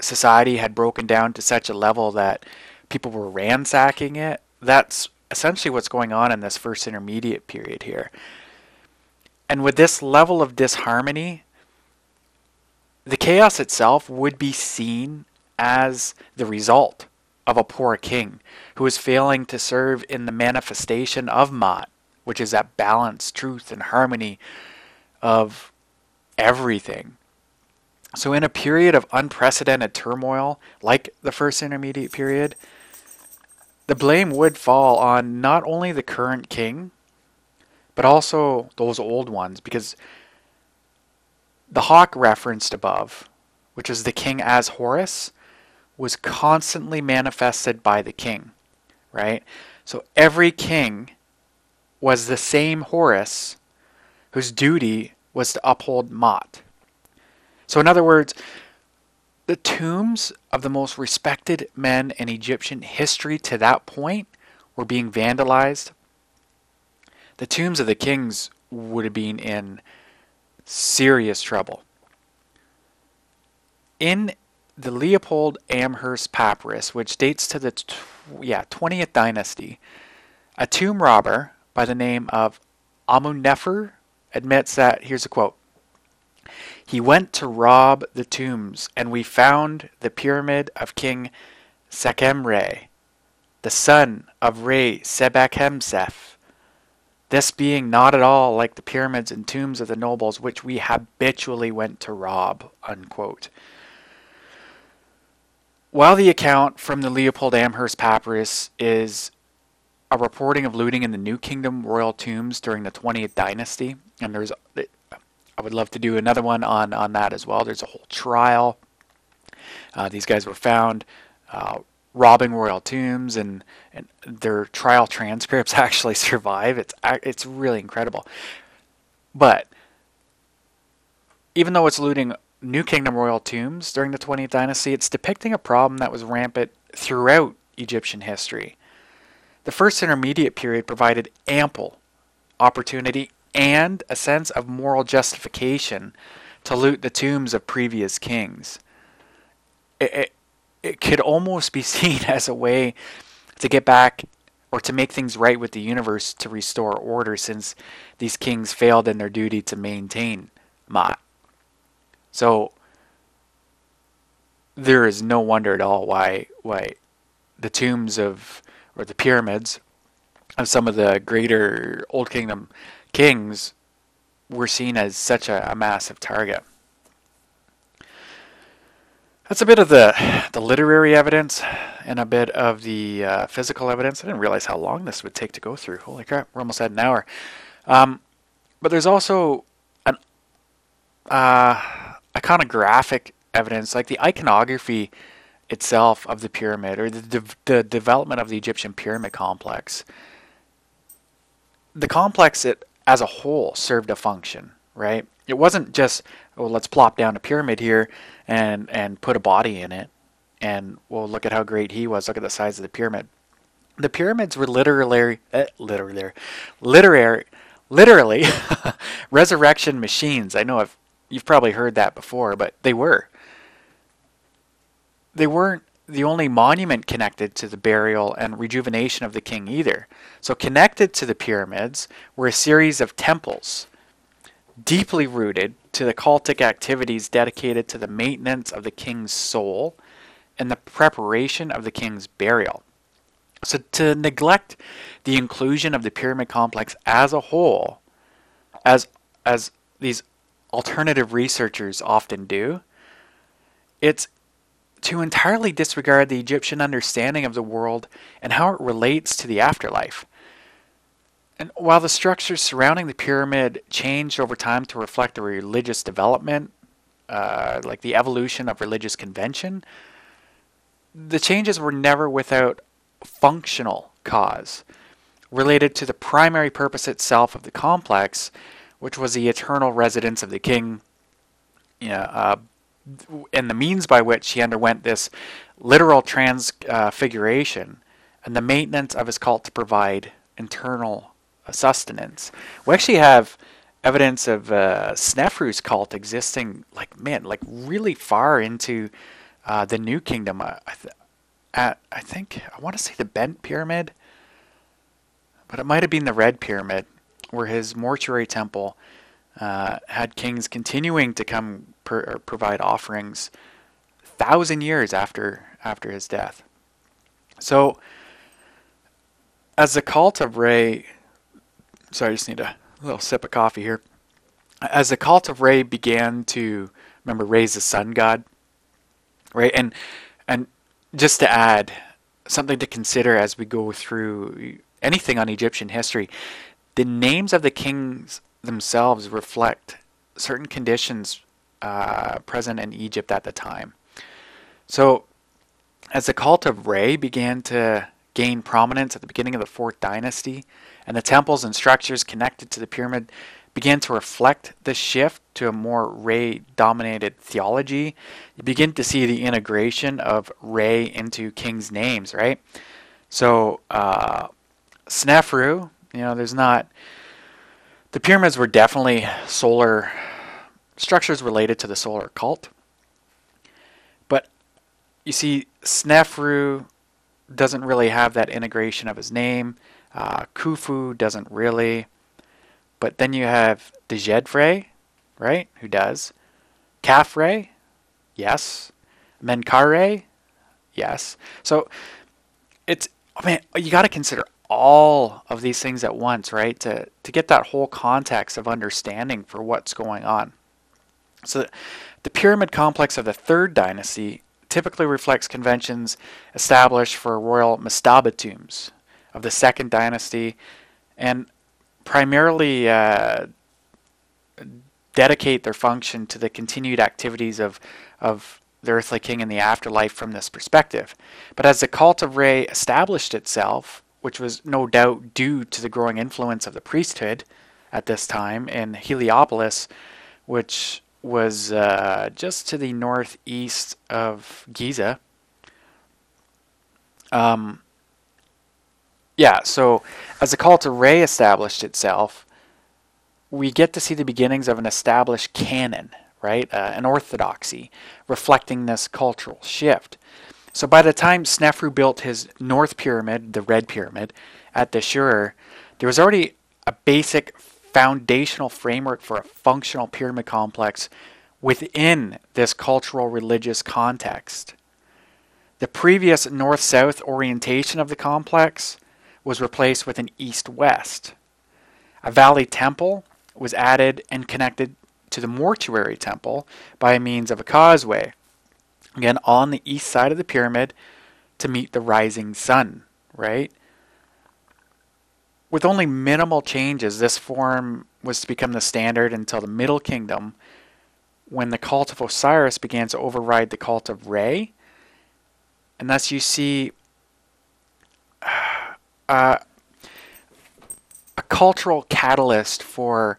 society had broken down to such a level that people were ransacking it? That's essentially what's going on in this first intermediate period here. And with this level of disharmony, the chaos itself would be seen as the result of a poor king who is failing to serve in the manifestation of Ma'at, which is that balance, truth, and harmony of everything. So, in a period of unprecedented turmoil, like the first intermediate period, the blame would fall on not only the current king, but also those old ones, because the hawk referenced above, which is the king as Horus, was constantly manifested by the king, right? So every king was the same Horus whose duty was to uphold Ma'at. So, in other words, the tombs of the most respected men in Egyptian history to that point were being vandalized. The tombs of the kings would have been in serious trouble. In the Leopold Amherst papyrus, which dates to the tw- yeah 20th dynasty, a tomb robber by the name of Amunefer admits that here's a quote. He went to rob the tombs, and we found the pyramid of King Sekhemre, the son of Re Sobekemsaf, this being not at all like the pyramids and tombs of the nobles which we habitually went to rob. Unquote. While the account from the Leopold Amherst papyrus is a reporting of looting in the New Kingdom royal tombs during the 20th dynasty, and there's, I would love to do another one on, on that as well. There's a whole trial. Uh, these guys were found uh, robbing royal tombs and, and their trial transcripts actually survive. It's it's really incredible. But even though it's looting New Kingdom royal tombs during the 20th dynasty, it's depicting a problem that was rampant throughout Egyptian history. The first intermediate period provided ample opportunity and a sense of moral justification to loot the tombs of previous kings. It, it, it could almost be seen as a way to get back or to make things right with the universe to restore order since these kings failed in their duty to maintain Ma'at. So there is no wonder at all why why the tombs of or the pyramids of some of the greater Old Kingdom kings were seen as such a, a massive target. That's a bit of the the literary evidence and a bit of the uh, physical evidence. I didn't realize how long this would take to go through. Holy crap, we're almost at an hour. Um, but there's also an uh, iconographic evidence, like the iconography itself of the pyramid or the, de- the development of the Egyptian pyramid complex. The complex it, as a whole served a function, right? It wasn't just, oh, let's plop down a pyramid here and, and put a body in it. And well, look at how great he was. Look at the size of the pyramid. The pyramids were literally, uh, literally, literary, literally resurrection machines. I know I've, you've probably heard that before, but they were they weren't the only monument connected to the burial and rejuvenation of the king either. So, connected to the pyramids were a series of temples, deeply rooted to the cultic activities dedicated to the maintenance of the king's soul and the preparation of the king's burial. So, to neglect the inclusion of the pyramid complex as a whole, as, as these alternative researchers often do, it's to entirely disregard the Egyptian understanding of the world and how it relates to the afterlife. And while the structures surrounding the pyramid changed over time to reflect the religious development, uh, like the evolution of religious convention, the changes were never without functional cause related to the primary purpose itself of the complex, which was the eternal residence of the king, you know, uh, and the means by which he underwent this literal transfiguration and the maintenance of his cult to provide internal sustenance. We actually have evidence of uh, Snefru's cult existing, like man, like really far into uh, the New Kingdom. I, th- at I think I want to say the Bent Pyramid, but it might have been the Red Pyramid, where his mortuary temple uh, had kings continuing to come per, provide offerings thousand years after after his death. So, as the cult of Re, sorry, I just need a little sip of coffee here. As the cult of Re began to remember Re's the sun god, right? And and just to add something to consider as we go through anything on Egyptian history, the names of the kings themselves reflect certain conditions uh, present in Egypt at the time. So, as the cult of Re began to gain prominence at the beginning of the fourth dynasty, and the temples and structures connected to the pyramid began to reflect the shift to a more Re dominated theology, you begin to see the integration of Re into king's names, right? So, uh, Snefru, you know, there's not the pyramids were definitely solar structures related to the solar cult. But you see, Snefru doesn't really have that integration of his name. Uh, Khufu doesn't really. But then you have Djedefre, right? Who does? Khafre, yes. Menkare? yes. So it's, I mean, you got to consider all of these things at once, right? To to get that whole context of understanding for what's going on. So the pyramid complex of the third dynasty typically reflects conventions established for royal mastaba tombs of the second dynasty and primarily uh, dedicate their function to the continued activities of, of the earthly king in the afterlife from this perspective. But as the cult of Re established itself which was no doubt due to the growing influence of the priesthood at this time in Heliopolis, which was uh, just to the northeast of Giza. Um, yeah, so as the cult of Re established itself, we get to see the beginnings of an established canon, right? Uh, an orthodoxy reflecting this cultural shift. So by the time Snefru built his North Pyramid, the Red Pyramid, at the Dahshur, there was already a basic foundational framework for a functional pyramid complex within this cultural religious context. The previous north south orientation of the complex was replaced with an east west. A valley temple was added and connected to the mortuary temple by means of a causeway, again on the east side of the pyramid to meet the rising sun, right? With only minimal changes, this form was to become the standard until the Middle Kingdom, when the cult of Osiris began to override the cult of Re. And thus you see uh, a cultural catalyst for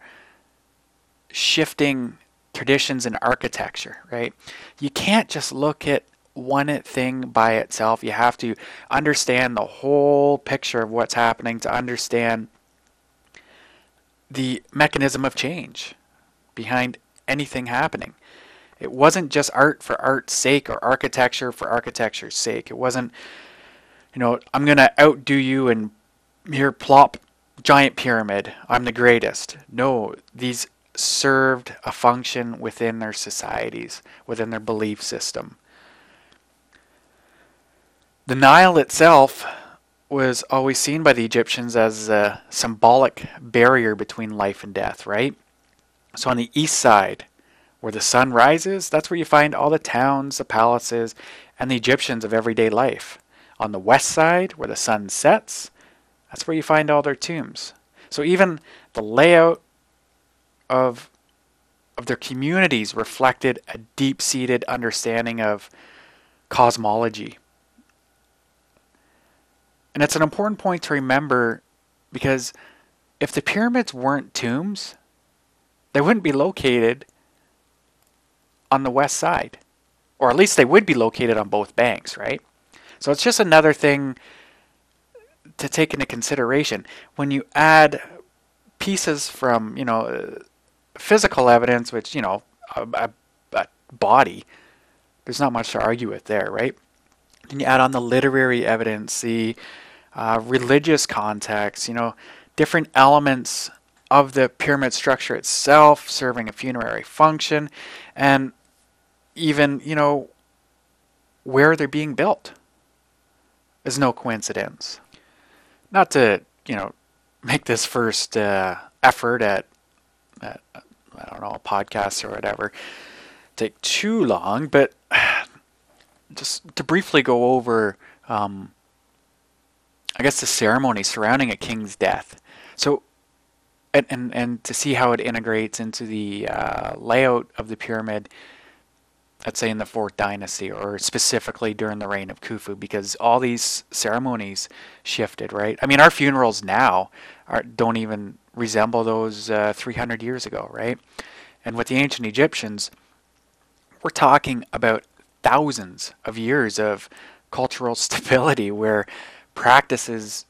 shifting traditions and architecture, right? You can't just look at one thing by itself. You have to understand the whole picture of what's happening to understand the mechanism of change behind anything happening. It wasn't just art for art's sake or architecture for architecture's sake. It wasn't, you know, I'm going to outdo you and here plop giant pyramid. I'm the greatest. No, these served a function within their societies, within their belief system. The Nile itself was always seen by the Egyptians as a symbolic barrier between life and death, right? So on the east side, where the sun rises, that's where you find all the towns, the palaces, and the Egyptians of everyday life. On the west side, where the sun sets, that's where you find all their tombs. So even the layout of of their communities reflected a deep-seated understanding of cosmology. And it's an important point to remember because if the pyramids weren't tombs, they wouldn't be located on the west side. Or at least they would be located on both banks, right? So it's just another thing to take into consideration. When you add pieces from, you know, physical evidence, which, you know, a, a, a body, there's not much to argue with there, right? Then you add on the literary evidence, the uh, religious context, you know, different elements of the pyramid structure itself serving a funerary function, and even, you know, where they're being built is no coincidence. Not to, you know, make this first uh, effort at, at I don't know, podcasts or whatever take too long, but just to briefly go over, um, I guess, the ceremony surrounding a king's death. So, and, and, and to see how it integrates into the uh, layout of the pyramid, let's say in the fourth dynasty, or specifically during the reign of Khufu, because all these ceremonies shifted, right? I mean, our funerals now are, don't even resemble those uh, 300 years ago, right? And with the ancient Egyptians, we're talking about thousands of years of cultural stability where practices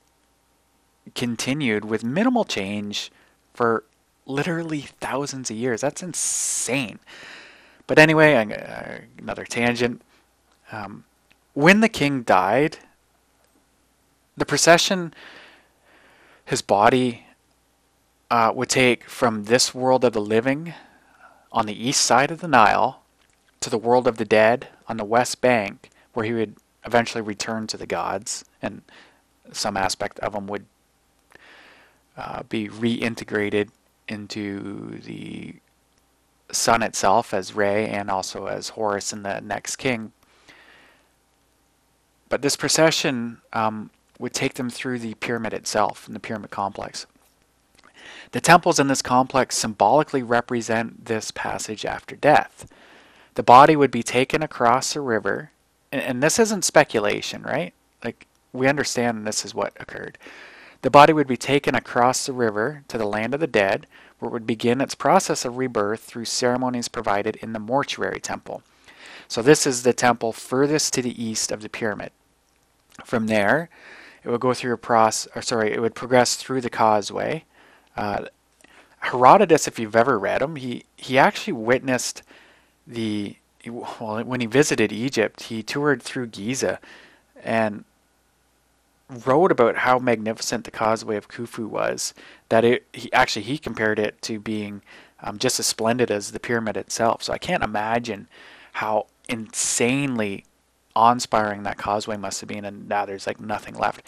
continued with minimal change for literally thousands of years. That's insane. But anyway, uh, another tangent. Um, when the king died, the procession, his body uh, would take from this world of the living on the east side of the Nile to the world of the dead on the west bank, where he would eventually return to the gods, and some aspect of him would uh, be reintegrated into the sun itself as Re and also as Horus in the next king. But this procession um, would take them through the pyramid itself and the pyramid complex. The temples in this complex symbolically represent this passage after death. The body would be taken across a river, and, and this isn't speculation, right? Like, we understand this is what occurred. The body would be taken across the river to the land of the dead, where it would begin its process of rebirth through ceremonies provided in the mortuary temple. So, this is the temple furthest to the east of the pyramid. From there, it would go through a process, or sorry, it would progress through the causeway, uh, Herodotus, if you've ever read him, he, he actually witnessed the well when he visited Egypt, he toured through Giza, and wrote about how magnificent the causeway of Khufu was that it he, actually he compared it to being um, just as splendid as the pyramid itself. So I can't imagine how insanely awe-inspiring that causeway must have been, and now there's like nothing left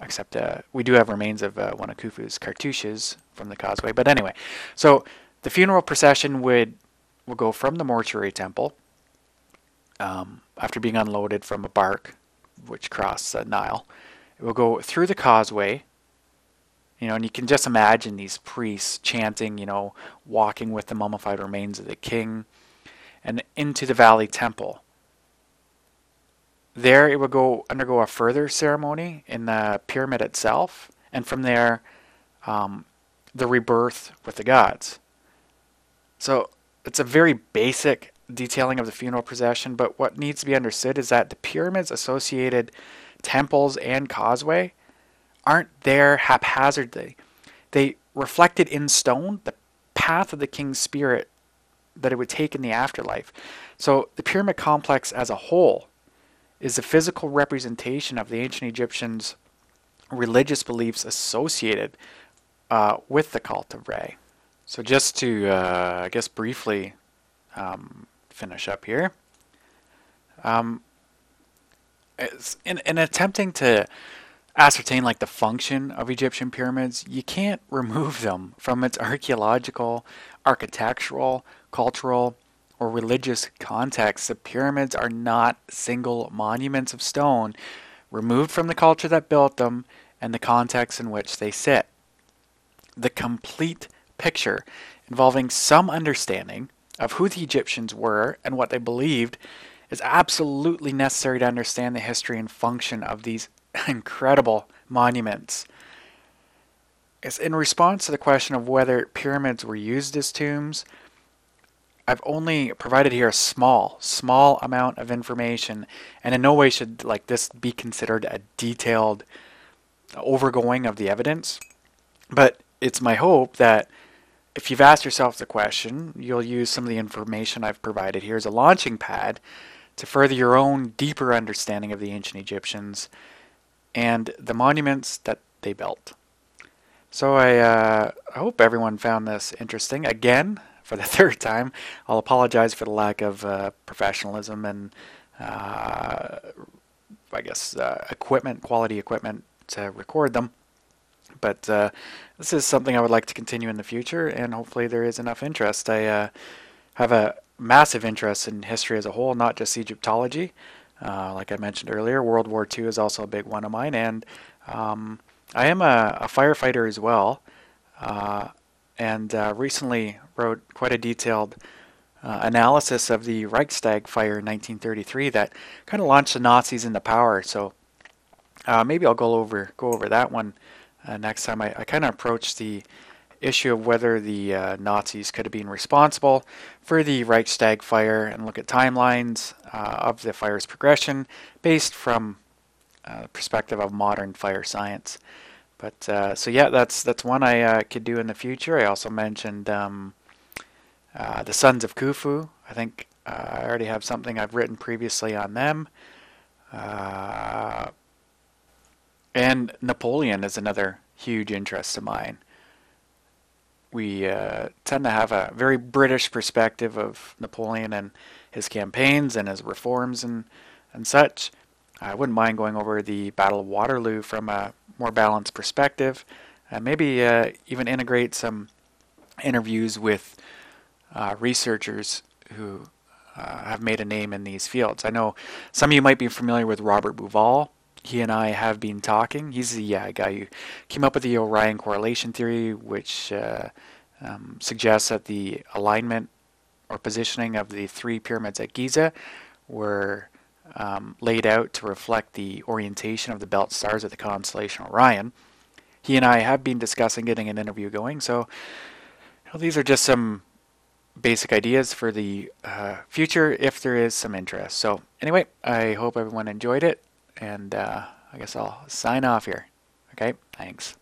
except uh, we do have remains of uh, one of Khufu's cartouches from the causeway. But anyway, so the funeral procession would will go from the mortuary temple um, after being unloaded from a bark which crossed the Nile. It will go through the causeway. You know, and you can just imagine these priests chanting, you know, walking with the mummified remains of the king, and into the valley temple. There, it will go undergo a further ceremony in the pyramid itself, and from there, um, the rebirth with the gods. So it's a very basic detailing of the funeral procession, but what needs to be understood is that the pyramids associated temples and causeway aren't there haphazardly. They reflected in stone the path of the king's spirit that it would take in the afterlife. So the pyramid complex as a whole is a physical representation of the ancient Egyptians' religious beliefs associated uh, with the cult of Re. So just to, uh, I guess, briefly um, finish up here. Um, in, in attempting to ascertain like the function of Egyptian pyramids, you can't remove them from its archaeological, architectural, cultural, or religious context. The pyramids are not single monuments of stone removed from the culture that built them and the context in which they sit. The complete picture involving some understanding of who the Egyptians were and what they believed is absolutely necessary to understand the history and function of these incredible monuments. It's in response to the question of whether pyramids were used as tombs, I've only provided here a small, small amount of information, and in no way should like this be considered a detailed overgoing of the evidence. But it's my hope that if you've asked yourself the question, you'll use some of the information I've provided here as a launching pad to further your own deeper understanding of the ancient Egyptians and the monuments that they built. So I, uh, I hope everyone found this interesting. Again, for the third time, I'll apologize for the lack of uh, professionalism and uh, I guess uh, equipment, quality equipment to record them. But uh, this is something I would like to continue in the future, and hopefully there is enough interest. I uh, have a massive interest in history as a whole, not just Egyptology. Uh, like I mentioned earlier, World War II is also a big one of mine, and um, I am a, a, firefighter as well. Uh, and uh, recently wrote quite a detailed uh, analysis of the Reichstag fire in 1933 that kind of launched the Nazis into power. So uh, maybe I'll go over go over that one next time. I, I kind of approached the issue of whether the uh, Nazis could have been responsible for the Reichstag fire and look at timelines uh, of the fire's progression based from uh, the perspective of modern fire science. But uh, so yeah, that's that's one I uh, could do in the future. I also mentioned um, the Sons of Khufu. I think I already have something I've written previously on them. And Napoleon is another huge interest of mine. We uh, tend to have a very British perspective of Napoleon and his campaigns and his reforms and, and such. I wouldn't mind going over the Battle of Waterloo from a more balanced perspective. and maybe uh, even integrate some interviews with uh, researchers who uh, have made a name in these fields. I know some of you might be familiar with Robert Bauval he and I have been talking. He's the guy who came up with the Orion correlation theory, which uh, um, suggests that the alignment or positioning of the three pyramids at Giza were um, laid out to reflect the orientation of the belt stars of the constellation Orion. He and I have been discussing getting an interview going, so these are just some basic ideas for the uh, future if there is some interest. So, anyway, I hope everyone enjoyed it and uh, I guess I'll sign off here. Okay, thanks.